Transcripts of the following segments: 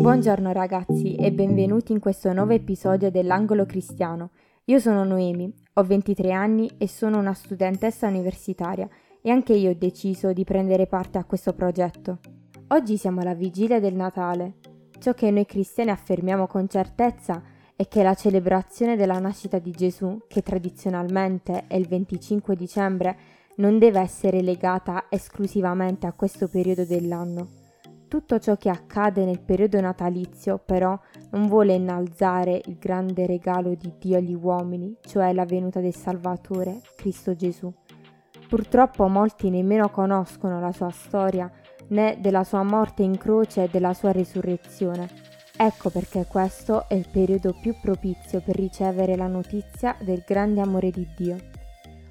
Buongiorno ragazzi e benvenuti in questo nuovo episodio dell'Angolo Cristiano. Io sono Noemi, ho 23 anni e sono una studentessa universitaria e anche io ho deciso di prendere parte a questo progetto. Oggi siamo alla vigilia del Natale. Ciò che noi cristiani affermiamo con certezza è che la celebrazione della nascita di Gesù, che tradizionalmente è il 25 dicembre, non deve essere legata esclusivamente a questo periodo dell'anno. Tutto ciò che accade nel periodo natalizio però non vuole innalzare il grande regalo di Dio agli uomini, cioè la venuta del Salvatore, Cristo Gesù. Purtroppo molti nemmeno conoscono la sua storia né della sua morte in croce e della sua risurrezione. Ecco perché questo è il periodo più propizio per ricevere la notizia del grande amore di Dio.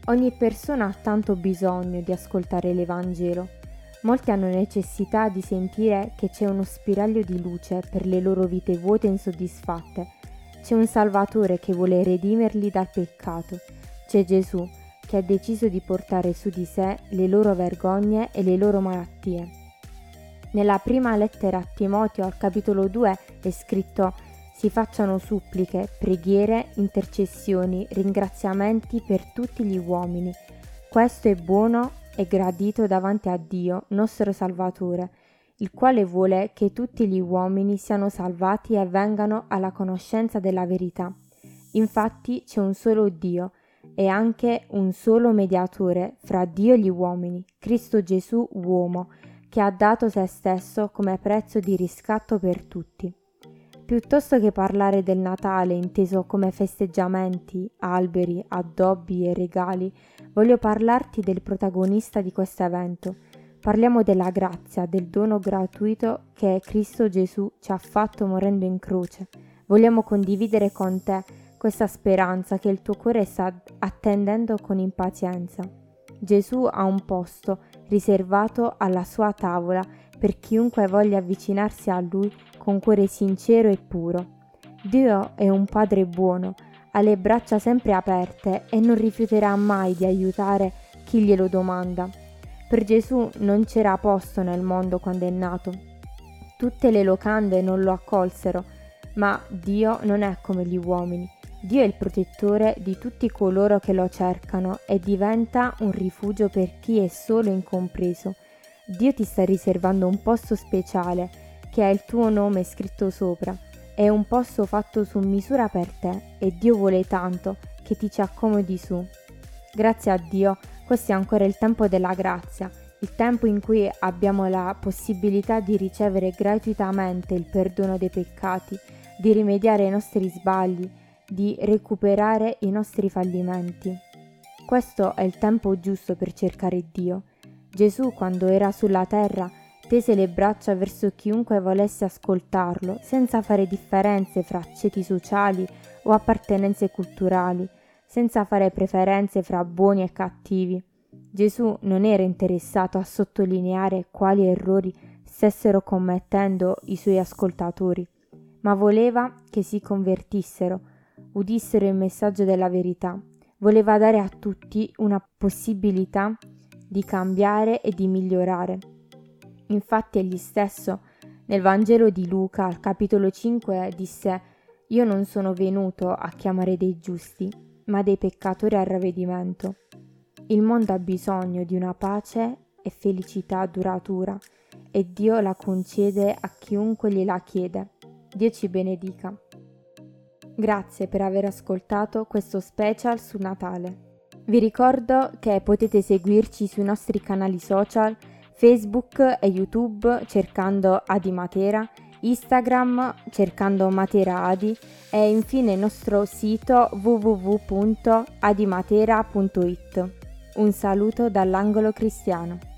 Ogni persona ha tanto bisogno di ascoltare l'Evangelo. Molti hanno necessità di sentire che c'è uno spiraglio di luce per le loro vite vuote e insoddisfatte. C'è un Salvatore che vuole redimerli dal peccato. C'è Gesù che ha deciso di portare su di sé le loro vergogne e le loro malattie. Nella prima lettera a Timoteo al capitolo 2 è scritto si facciano suppliche, preghiere, intercessioni, ringraziamenti per tutti gli uomini. Questo è buono e gradito davanti a Dio, nostro Salvatore, il quale vuole che tutti gli uomini siano salvati e vengano alla conoscenza della verità. Infatti c'è un solo Dio e anche un solo mediatore fra Dio e gli uomini, Cristo Gesù uomo, che ha dato se stesso come prezzo di riscatto per tutti. Piuttosto che parlare del Natale inteso come festeggiamenti, alberi, addobbi e regali, voglio parlarti del protagonista di questo evento. Parliamo della grazia, del dono gratuito che Cristo Gesù ci ha fatto morendo in croce. Vogliamo condividere con te questa speranza che il tuo cuore sta attendendo con impazienza. Gesù ha un posto riservato alla sua tavola per chiunque voglia avvicinarsi a lui con cuore sincero e puro. Dio è un Padre buono, ha le braccia sempre aperte e non rifiuterà mai di aiutare chi glielo domanda. Per Gesù non c'era posto nel mondo quando è nato. Tutte le locande non lo accolsero, ma Dio non è come gli uomini. Dio è il protettore di tutti coloro che lo cercano e diventa un rifugio per chi è solo incompreso. Dio ti sta riservando un posto speciale che ha il tuo nome scritto sopra. È un posto fatto su misura per te e Dio vuole tanto che ti ci accomodi su. Grazie a Dio, questo è ancora il tempo della grazia, il tempo in cui abbiamo la possibilità di ricevere gratuitamente il perdono dei peccati, di rimediare ai nostri sbagli, di recuperare i nostri fallimenti. Questo è il tempo giusto per cercare Dio. Gesù, quando era sulla terra, tese le braccia verso chiunque volesse ascoltarlo, senza fare differenze fra ceti sociali o appartenenze culturali, senza fare preferenze fra buoni e cattivi. Gesù non era interessato a sottolineare quali errori stessero commettendo i suoi ascoltatori, ma voleva che si convertissero, udissero il messaggio della verità. Voleva dare a tutti una possibilità di cambiare e di migliorare. Infatti egli stesso nel Vangelo di Luca al capitolo 5 disse Io non sono venuto a chiamare dei giusti, ma dei peccatori al ravvedimento. Il mondo ha bisogno di una pace e felicità duratura e Dio la concede a chiunque gliela chiede. Dio ci benedica. Grazie per aver ascoltato questo special su Natale. Vi ricordo che potete seguirci sui nostri canali social Facebook e YouTube cercando Adi Matera, Instagram cercando Matera Adi e infine il nostro sito www.adimatera.it. Un saluto dall'angolo cristiano.